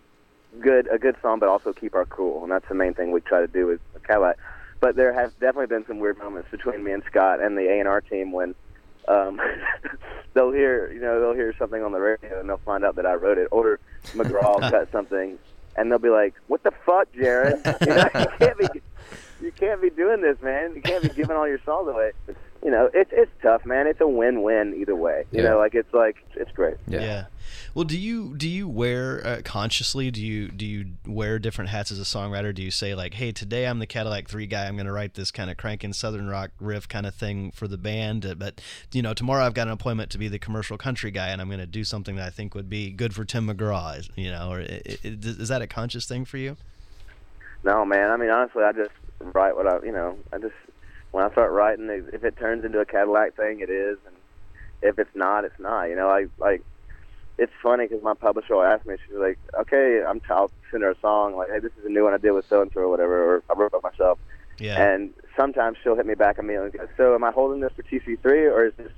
good, a good song, but also keep our cool. And that's the main thing we try to do with Cadillac. But there have definitely been some weird moments between me and Scott and the A and R team when. Um, [LAUGHS] they'll hear, you know, they'll hear something on the radio and they'll find out that I wrote it, or McGraw [LAUGHS] cut something, and they'll be like, "What the fuck, Jaron? [LAUGHS] You, know, you can't be, you can't be doing this, man. You can't be giving all your songs away." You know, it's it's tough, man. It's a win-win either way. You Yeah. know, like it's like it's great. Yeah. yeah. Well, do you do you wear uh, consciously? Do you do you wear different hats as a songwriter? Do you say like, "Hey, today I'm the Cadillac Three guy. I'm going to write this kind of cranking Southern rock riff kind of thing for the band, uh, but you know, tomorrow I've got an appointment to be the commercial country guy, and I'm going to do something that I think would be good for Tim McGraw." is- You know, or i- i- is that a conscious thing for you? No, man. I mean, honestly, I just write what I, you know, I just when I start writing, if it turns into a Cadillac thing, it is, and if it's not, it's not. You know, I like. It's funny because my publisher will ask me, she's like, "Okay, I'm." T- I'll send her a song like, "Hey, this is a new one I did with so and so or whatever," or I wrote it myself. Yeah. And sometimes she'll hit me back meal and go, "So, am I holding this for TC3 or is this,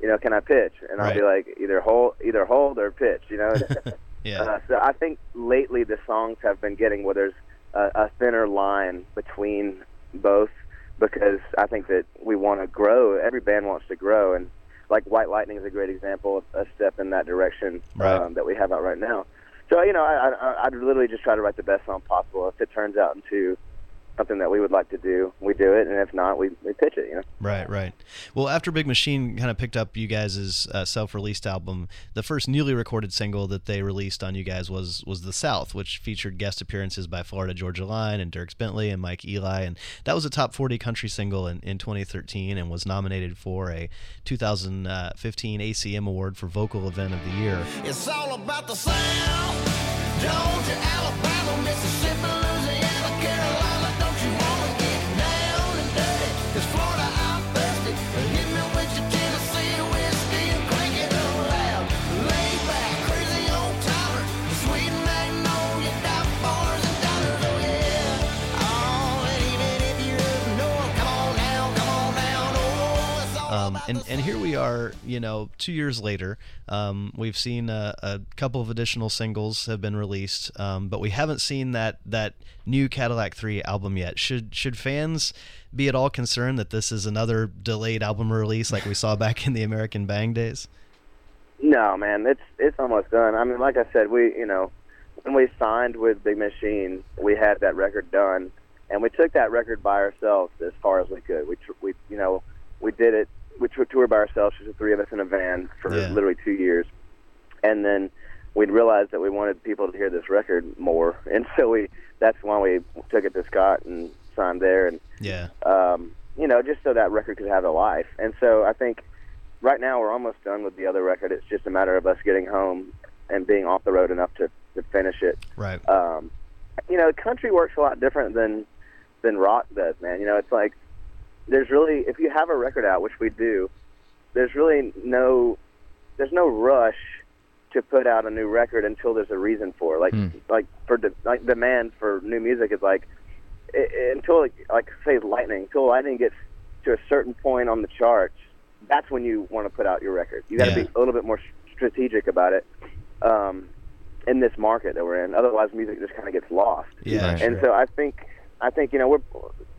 you know, can I pitch?" And I'll be like, "Either hold, either hold or pitch," you know. [LAUGHS] yeah. Uh, so I think lately the songs have been getting where there's a, a thinner line between both because I think that we want to grow. Every band wants to grow, and like White Lightning is a great example of a step in that direction Right. um, that we have out right now. So you know, I, I, I'd literally just try to write the best song possible. If it turns out into something that we would like to do, we do it, and if not, we, we pitch it. You know. Right, right. Well, after Big Machine kind of picked up you guys' uh, self-released album, the first newly recorded single that they released on you guys was was "The South," which featured guest appearances by Florida Georgia Line and Dierks Bentley and Mike Eli, and that was a top 40 country single in, in 2013 and was nominated for a 2015 ACM Award for Vocal Event of the Year. It's all about the sound. Georgia, Alabama, Mississippi, Um, and and here we are, you know, two years later. Um, we've seen a, a couple of additional singles have been released, um, but we haven't seen that that new Cadillac Three album yet. Should should fans be at all concerned that this is another delayed album release like we saw [LAUGHS] back in the American Bang days? No, man, it's it's almost done. I mean, like I said, we you know when we signed with Big Machine, we had that record done, and we took that record by ourselves as far as we could. We tr- we you know we did it. We toured by ourselves, just the three of us in a van for Yeah. literally two years, and then we realized that we wanted people to hear this record more, [LAUGHS] and so we that's why we took it to Scott and signed there, and Yeah. um, you know, just so that record could have a life. And so I think right now we're almost done with the other record. It's just a matter of us getting home and being off the road enough to, to finish it. Right. Um, you know, country works a lot different than than rock does, man. You know, it's like there's really if you have a record out, which we do, there's really no there's no rush to put out a new record until there's a reason for it. Like Hmm. like for the like demand for new music is like i i- until like say lightning until lightning gets to a certain point on the charts that's when you want to put out your record you got to Yeah. be a little bit more strategic about it um in this market that we're in otherwise music just kind of gets lost Yeah. And so I think I think you know we're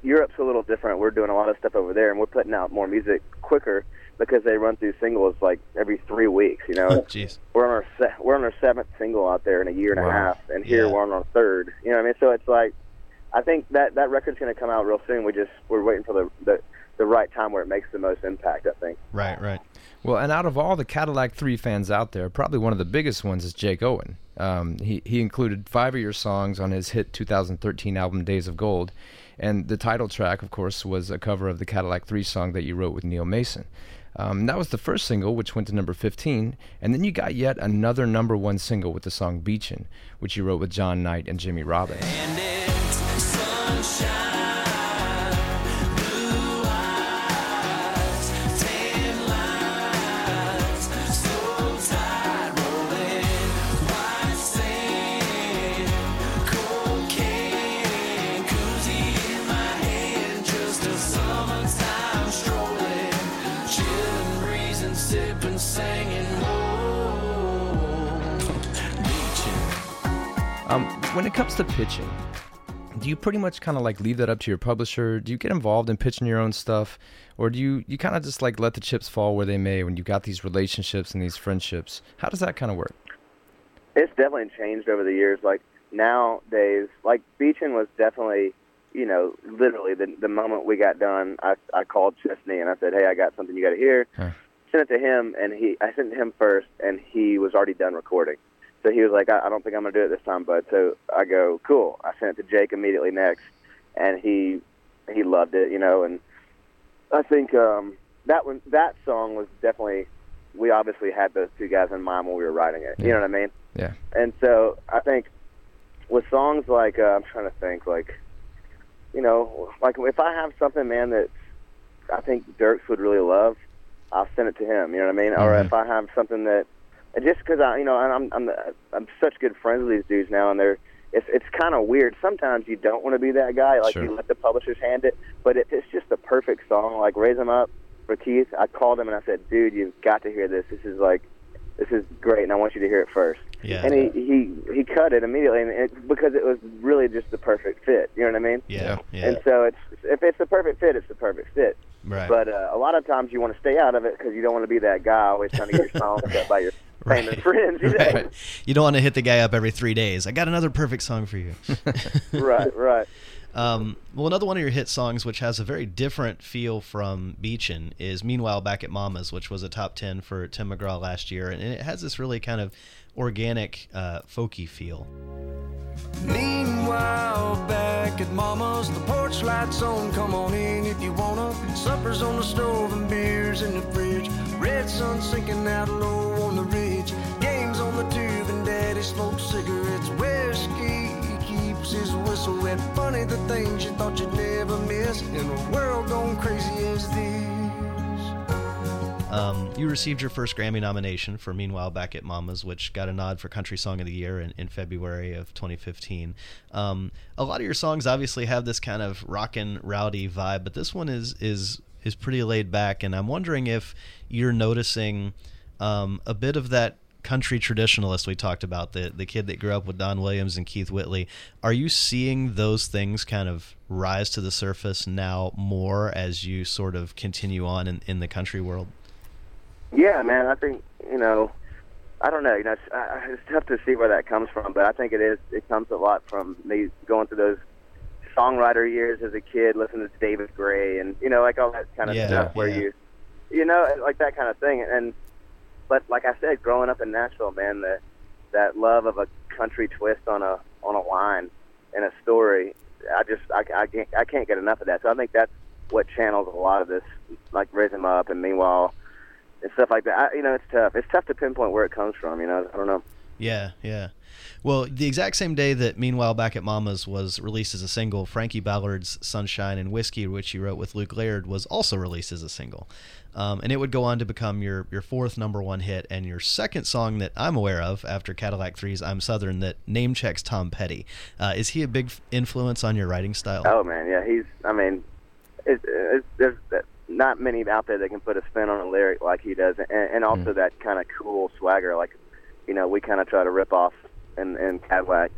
Europe's a little different. We're doing a lot of stuff over there, and we're putting out more music quicker because they run through singles like every three weeks. You know, oh, Jeez. we're on our se- we're on our seventh single out there in a year and Wow. a half, and here Yeah. we're on our third. You know what I mean? So it's like I think that that record's going to come out real soon. We just we're waiting for the, the the right time where it makes the most impact. I think. Right. Right. Well, and out of all the Cadillac 3 fans out there, probably one of the biggest ones is Jake Owen. Um, he, he included five of your songs on his hit 2013 album Days of Gold. And the title track, of course, was a cover of the Cadillac 3 song that you wrote with Neil Mason. Um, that was the first single, which went to number 15. And then you got yet another number one single with the song Beachin', which you wrote with Jon Nite and Jimmy Robbins. And when it comes to pitching, do you pretty much kind of like leave that up to your publisher? Do you get involved in pitching your own stuff, or do you you kind of just like let the chips fall where they may when you've got these relationships and these friendships? How does that kind of work? it's definitely changed over the years. Like nowadays, like Beachin was definitely, you know, literally the the moment we got done, I I called Chesney and I said, hey, I got something you got to hear. Huh. Sent it to him, and he I sent it to him first, and he was already done recording. So he was like, I, I don't think I'm gonna do it this time, bud. So I go, cool. I sent it to Jake immediately next, and he he loved it, you know, and I think um, that one that song was definitely we obviously had those two guys in mind when we were writing it. You know what I mean? Yeah. And so I think with songs like uh, I'm trying to think like you know like if I have something man that I think Dierks would really love, I'll send it to him. You know what I mean? Or Mhm. if I have something that just because I you know and I'm I'm I'm such good friends with these dudes now and they're it's it's kind of weird. Sometimes you don't want to be that guy, like Sure. you let the publishers hand it. But if it's just the perfect song, like raise them Up" for Keith, I called him and I said, "Dude, you've got to hear this. This is like, this is great, and I want you to hear it first. Yeah. And he he he cut it immediately, and it, because it was really just the perfect fit. You know what I mean? Yeah. Yeah. And so it's if it's the perfect fit, it's the perfect fit. Right. But uh, a lot of times you want to stay out of it because you don't want to be that guy always trying to get your song [LAUGHS] cut by your famous Right. friends. You [LAUGHS] know? Right. you don't want to hit the guy up every three days. I got another perfect song for you. [LAUGHS] [LAUGHS] right, right. Um, well, another one of your hit songs, which has a very different feel from Beachin', is "Meanwhile Back at Mama's," which was a top ten for Tim McGraw last year, and it has this really kind of organic, uh, folky feel. Meanwhile, back at Mama's, the porch lights on. Come on in if you wanna. Supper's on the stove and beers in the fridge. Red sun sinking out low on the ridge. Smokes cigarettes. Whiskey He keeps his whistle wet. Funny the things you thought you'd never miss in a world gone crazy as this. Um, you received your first Grammy nomination for "Meanwhile Back at Mama's," which got a nod for Country Song of the Year in, in February of 2015. Um, a lot of your songs obviously have this kind of rockin' rowdy vibe, but this one is is is pretty laid back, and I'm wondering if you're noticing um, a bit of that country traditionalist we talked about the the kid that grew up with Don Williams and Keith Whitley. Are you seeing those things kind of rise to the surface now more as you sort of continue on in, in the country world? Yeah, man. I think you know I don't know. You know, it's, uh, it's tough to see where that comes from, but I think it is. It comes a lot from me going through those songwriter years as a kid, listening to David Gray, and you know, like all that kind of Yeah, stuff where yeah. you, you know, like that kind of thing. And but like I said, growing up in Nashville, man, the that love of a country twist on a on a line in a story, I just I, I can't I can't get enough of that. So I think that's what channels a lot of this, like raise 'em up, and meanwhile and stuff like that. I, you know, it's tough. It's tough to pinpoint where it comes from. You know, I don't know. Yeah, yeah. Well, the exact same day that Meanwhile Back at Mama's was released as a single, Frankie Ballard's Sunshine and Whiskey, which he wrote with Luke Laird, was also released as a single. Um, and it would go on to become your, your fourth number one hit and your second song that I'm aware of after Cadillac 3's I'm Southern that name checks Tom Petty. Uh, is he a big influence on your writing style? Oh man, yeah, he's. I mean, it, it, there's not many out there that can put a spin on a lyric like he does, and, and also that kind of cool swagger. Like, you know, we kind of try to rip off in in Cadillac.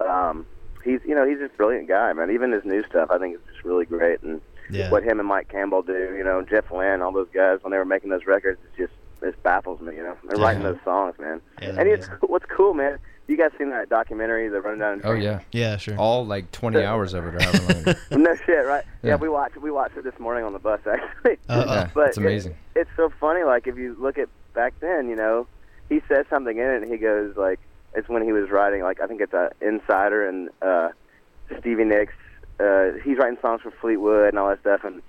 Um, he's, you know, he's just a brilliant guy, man. Even his new stuff, I think, is just really great. And Yeah. what him and Mike Campbell do, you know, Jeff Lynne, all those guys when they were making those records, it's just it baffles me. You know, they're Yeah. writing those songs, man. Yeah, and it's amazing. what's cool, man. You guys seen that documentary, the Running Down? Oh yeah, Yeah, sure. all like 20 hours of it or however long. [LAUGHS] no shit, right? Yeah. Yeah. we watched we watched it this morning on the bus [LAUGHS] actually. Uh, Yeah, but it's amazing. It, it's so funny. Like if you look at back then, you know, he says something in it, and he goes like, it's when he was writing. Like I think it's a Insider and uh, Stevie Nicks. Uh, he's writing songs for Fleetwood and all that stuff, and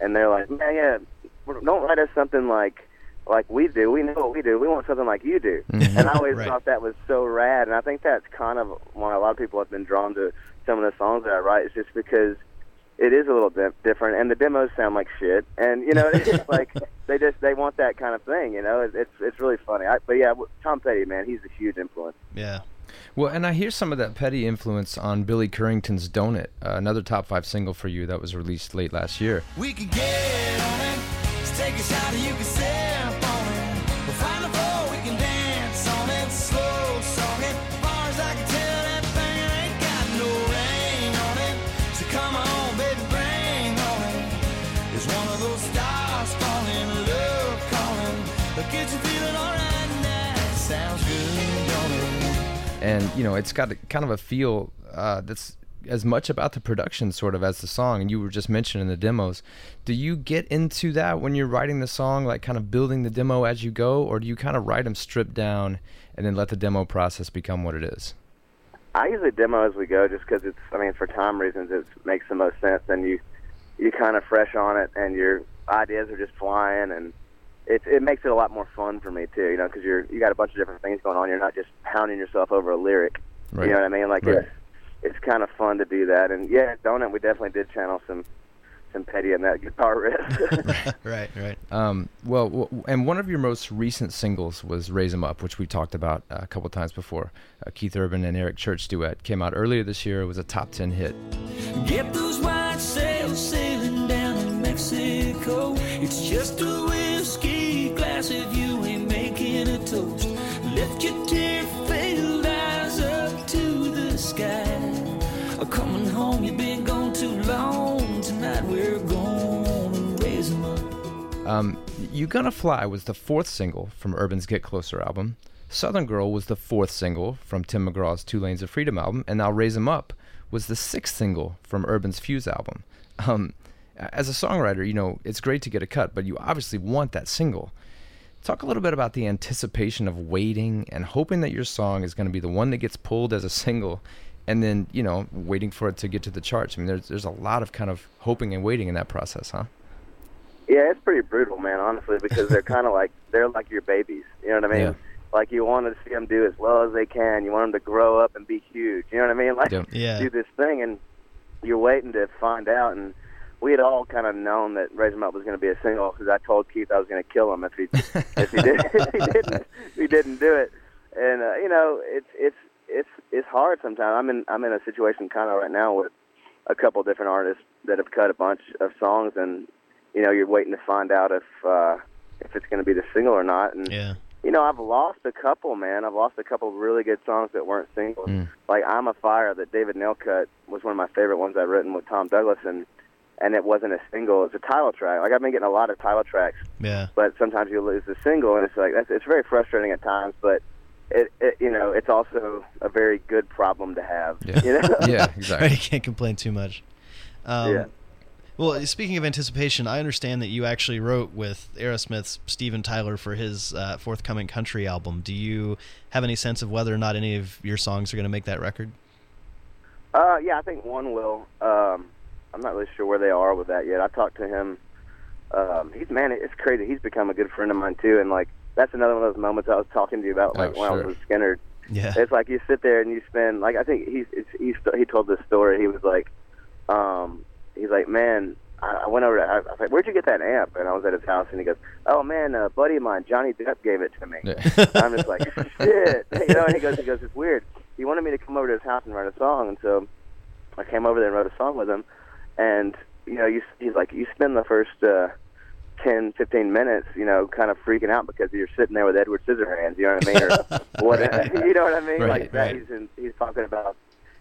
and they're like, man, yeah, don't write us something like like we do. We know what we do. We want something like you do. Mhm. And I always Right. thought that was so rad. And I think that's kind of why a lot of people have been drawn to some of the songs that I write. Is just because it is a little bit different, and the demos sound like shit. And you know, it's just [LAUGHS] like they just they want that kind of thing. You know, it's it's, it's really funny. I, but yeah, Tom Petty, man, he's a huge influence. yeah. Well, and I hear some of that petty influence on Billy Currington's "Donut," uh, another top five single for you that was released late last year. We can get on it. Just take a shot and you can sip and you know it's got a, kind of a feel uh, that's as much about the production sort of as the song and you were just mentioning the demos do you get into that when you're writing the song like kind of building the demo as you go or do you kind of write them stripped down and then let the demo process become what it is I usually demo as we go, just because it's. I mean, for time reasons, it makes the most sense, and you you kind of fresh on it, and your ideas are just flying, and it it makes it a lot more fun for me too. You know, because you're you got a bunch of different things going on. You're not just pounding yourself over a lyric. Right. You know what I mean? Like Right. it's it's kind of fun to do that, and yeah, Donut, we definitely did channel some some petty in that guitar riff. [LAUGHS] right, right. Um, well, w- and one of your most recent singles was "Raise 'Em Up," which we talked about uh, a couple times before. Uh, Keith Urban and Eric Church duet came out earlier this year. It was a top ten hit. Get those white sails sailing down in Mexico. It's just a Um, "You Gonna Fly" was the fourth single from Urban's "Get Closer" album. "Southern Girl" was the fourth single from Tim McGraw's Two Lanes of Freedom" album, and now "Raise 'Em Up" was the sixth single from Urban's "Fuse" album. Um, as a songwriter, you know it's great to get a cut, but you obviously want that single. Talk a little bit about the anticipation of waiting and hoping that your song is going to be the one that gets pulled as a single, and then you know waiting for it to get to the charts. I mean, there's there's a lot of kind of hoping and waiting in that process, huh? Yeah, it's pretty brutal, man. Honestly, because they're kind of [LAUGHS] like they're like your babies. You know what I mean? Yeah. Like you want to see them do as well as they can. You want them to grow up and be huge. You know what I mean? [LAUGHS] Like Yeah. Yeah. do this thing, and you're waiting to find out. And we had all kind of known that Raise 'Em Up was going to be a single because I told Keith I was going to kill him if he if he [LAUGHS] did if he didn't if he didn't do it. And uh, you know, it's it's it's it's hard sometimes. I'm in I'm in a situation kind of right now with a couple different artists that have cut a bunch of songs, and you know, you're waiting to find out if uh, if it's going to be the single or not. And Yeah. you know, I've lost a couple, man. I've lost a couple of really good songs that weren't singles. Mm. Like "I'm a Fire" that David Nail cut was one of my favorite ones I've written with Tom Douglas, and and it wasn't a single. It's a title track. Like I've been getting a lot of title tracks, Yeah. but sometimes you lose the single, and it's like that's it's very frustrating at times. But it, it you know it's also a very good problem to have. Yeah. You know? [LAUGHS] yeah, Right, [LAUGHS] exactly. you can't complain too much. Um, Yeah. Well, speaking of anticipation, I understand that you actually wrote with Aerosmith's Steven Tyler for his uh, forthcoming country album. Do you have any sense of whether or not any of your songs are going to make that record? Uh, yeah, I think one will. Um, I'm not really sure where they are with that yet. I talked to him. Um, he's man, it's crazy. He's become a good friend of mine too, and like that's another one of those moments I was talking to you about, like Oh, when I was with Skynyrd. Yeah. It's like you sit there and you spend like I think he's it's, he's he told this story. He was like, um, he's like, man, I, went over. To, I, was like, where'd you get that amp? And I was at his house, and he goes, oh man, a buddy of mine, Johnny Depp, gave it to me. I'm just like, [LAUGHS] shit, [LAUGHS] you know. And he goes, he goes, it's weird. He wanted me to come over to his house and write a song, and so I came over there and wrote a song with him. And you know, you he's like, you spend the first uh, ten, fifteen minutes, you know, kind of freaking out because you're sitting there with Edward Scissorhands. You know what I mean? Or what? [LAUGHS] You know what I mean? Right, like that. right. He's in, he's talking about,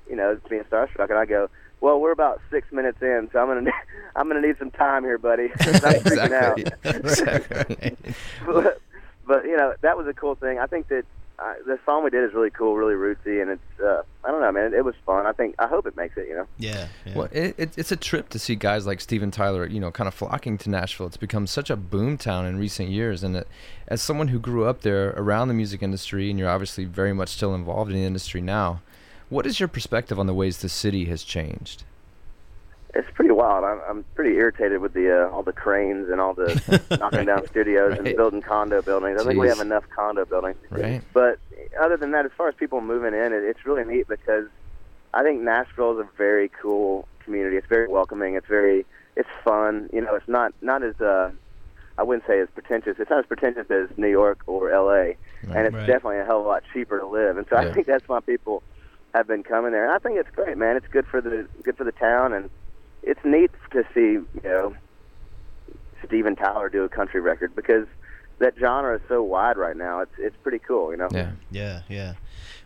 you know, being starstruck, and I go. Well, we're about six minutes in, so I'm gonna need, [LAUGHS] I'm gonna need some time here, buddy. [LAUGHS] I'm freaking out exactly. [LAUGHS] exactly. but, but you know that was a cool thing. I think that uh, the song we did is really cool, really rootsy, and it's uh, I don't know, man. It, it was fun. I think I hope it makes it. You know. Yeah. yeah. Well, it, it, it's a trip to see guys like Steven Tyler, you know, kind of flocking to Nashville. It's become such a boom town in recent years. And it, as someone who grew up there around the music industry, and you're obviously very much still involved in the industry now, what is your perspective on the ways the city has changed? It's pretty wild. I'm, I'm pretty irritated with the uh, all the cranes and all the [LAUGHS] knocking down studios Right. and building condo buildings. I think we have enough condo buildings. Right. But other than that, as far as people moving in, it, it's really neat because I think Nashville is a very cool community. It's very welcoming. It's very it's fun. You know, it's not not as uh, I wouldn't say as pretentious. It's not as pretentious as New York or L.A. and it's Right. definitely a hell of a lot cheaper to live. And so Yeah. I think that's why people have been coming there. And I think it's great, man. It's good for the good for the town, and it's neat to see you know Steven Tyler do a country record because that genre is so wide right now. It's it's pretty cool, you know. Yeah. Yeah, yeah.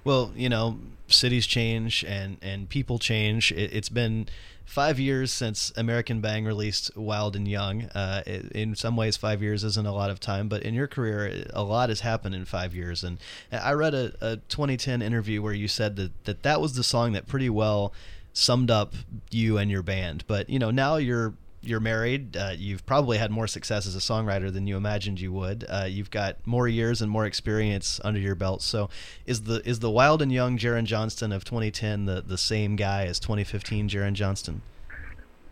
Well, you know, cities change and and people change. It, it's been five years since American Bang released Wild and Young. Uh, it, in some ways, five years isn't a lot of time, but in your career, a lot has happened in five years. And I read a, a 2010 interview where you said that, that that was the song that pretty well summed up you and your band. But you know, now you're you're married. Uh, you've probably had more success as a songwriter than you imagined you would. Uh, you've got more years and more experience under your belt. So, is the is the wild and young Jaron Johnston of 2010 the the same guy as 2015 Jaron Johnston?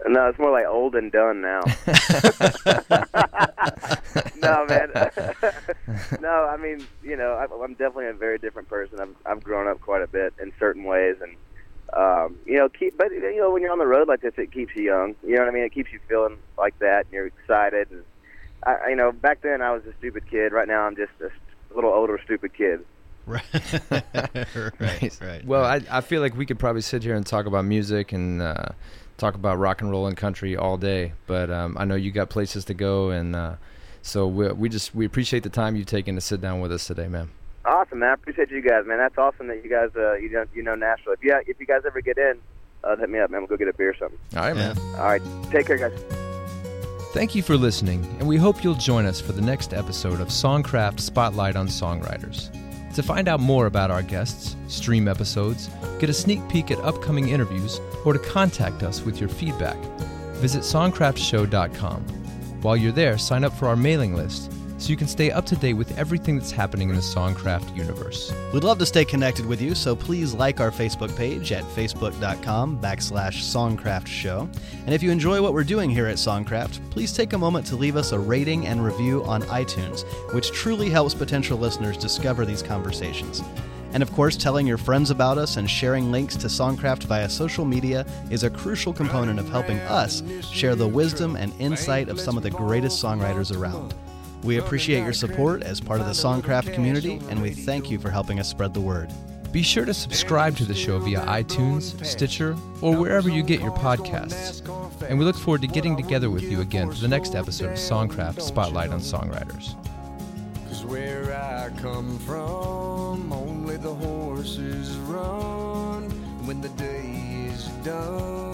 No, it's more like old and done now. [LAUGHS] [LAUGHS] no, man. [LAUGHS] no, I mean, you know, I, I'm definitely a very different person. I've I've grown up quite a bit in certain ways, and um, you know, keep. But you know, when you're on the road like this, it keeps you young. You know what I mean? It keeps you feeling like that, and you're excited. And I, I- you know, back then I was a stupid kid. Right now, I'm just a little older, stupid kid. Right, [LAUGHS] right, right. Well, right. I, I feel like we could probably sit here and talk about music and uh, talk about rock and roll and country all day, but um, I know you got places to go, and uh, so we, we just we appreciate the time you've taken to sit down with us today, man. Awesome, man. I appreciate you guys, man. That's awesome that you guys, uh, you know, you know Nashville. If you if you guys ever get in, uh, hit me up, man. We'll go get a beer or something. All right, Yeah. man. All right, take care, guys. Thank you for listening, and we hope you'll join us for the next episode of Songcraft Spotlight on Songwriters. To find out more about our guests, stream episodes, get a sneak peek at upcoming interviews, or to contact us with your feedback, visit songcraftshow.com. While you're there, sign up for our mailing list so you can stay up to date with everything that's happening in the Songcraft universe. We'd love to stay connected with you, so please like our Facebook page at facebook.com backslash Songcraft Show. And if you enjoy what we're doing here at Songcraft, please take a moment to leave us a rating and review on iTunes, which truly helps potential listeners discover these conversations. And of course, telling your friends about us and sharing links to Songcraft via social media is a crucial component of helping us share the wisdom and insight of some of the greatest songwriters around. We appreciate your support as part of the Songcraft community, and we thank you for helping us spread the word. Be sure to subscribe to the show via iTunes, Stitcher, or wherever you get your podcasts. And we look forward to getting together with you again for the next episode of Songcraft Spotlight on Songwriters. Cause where I come from, only the horses run. When the day is done,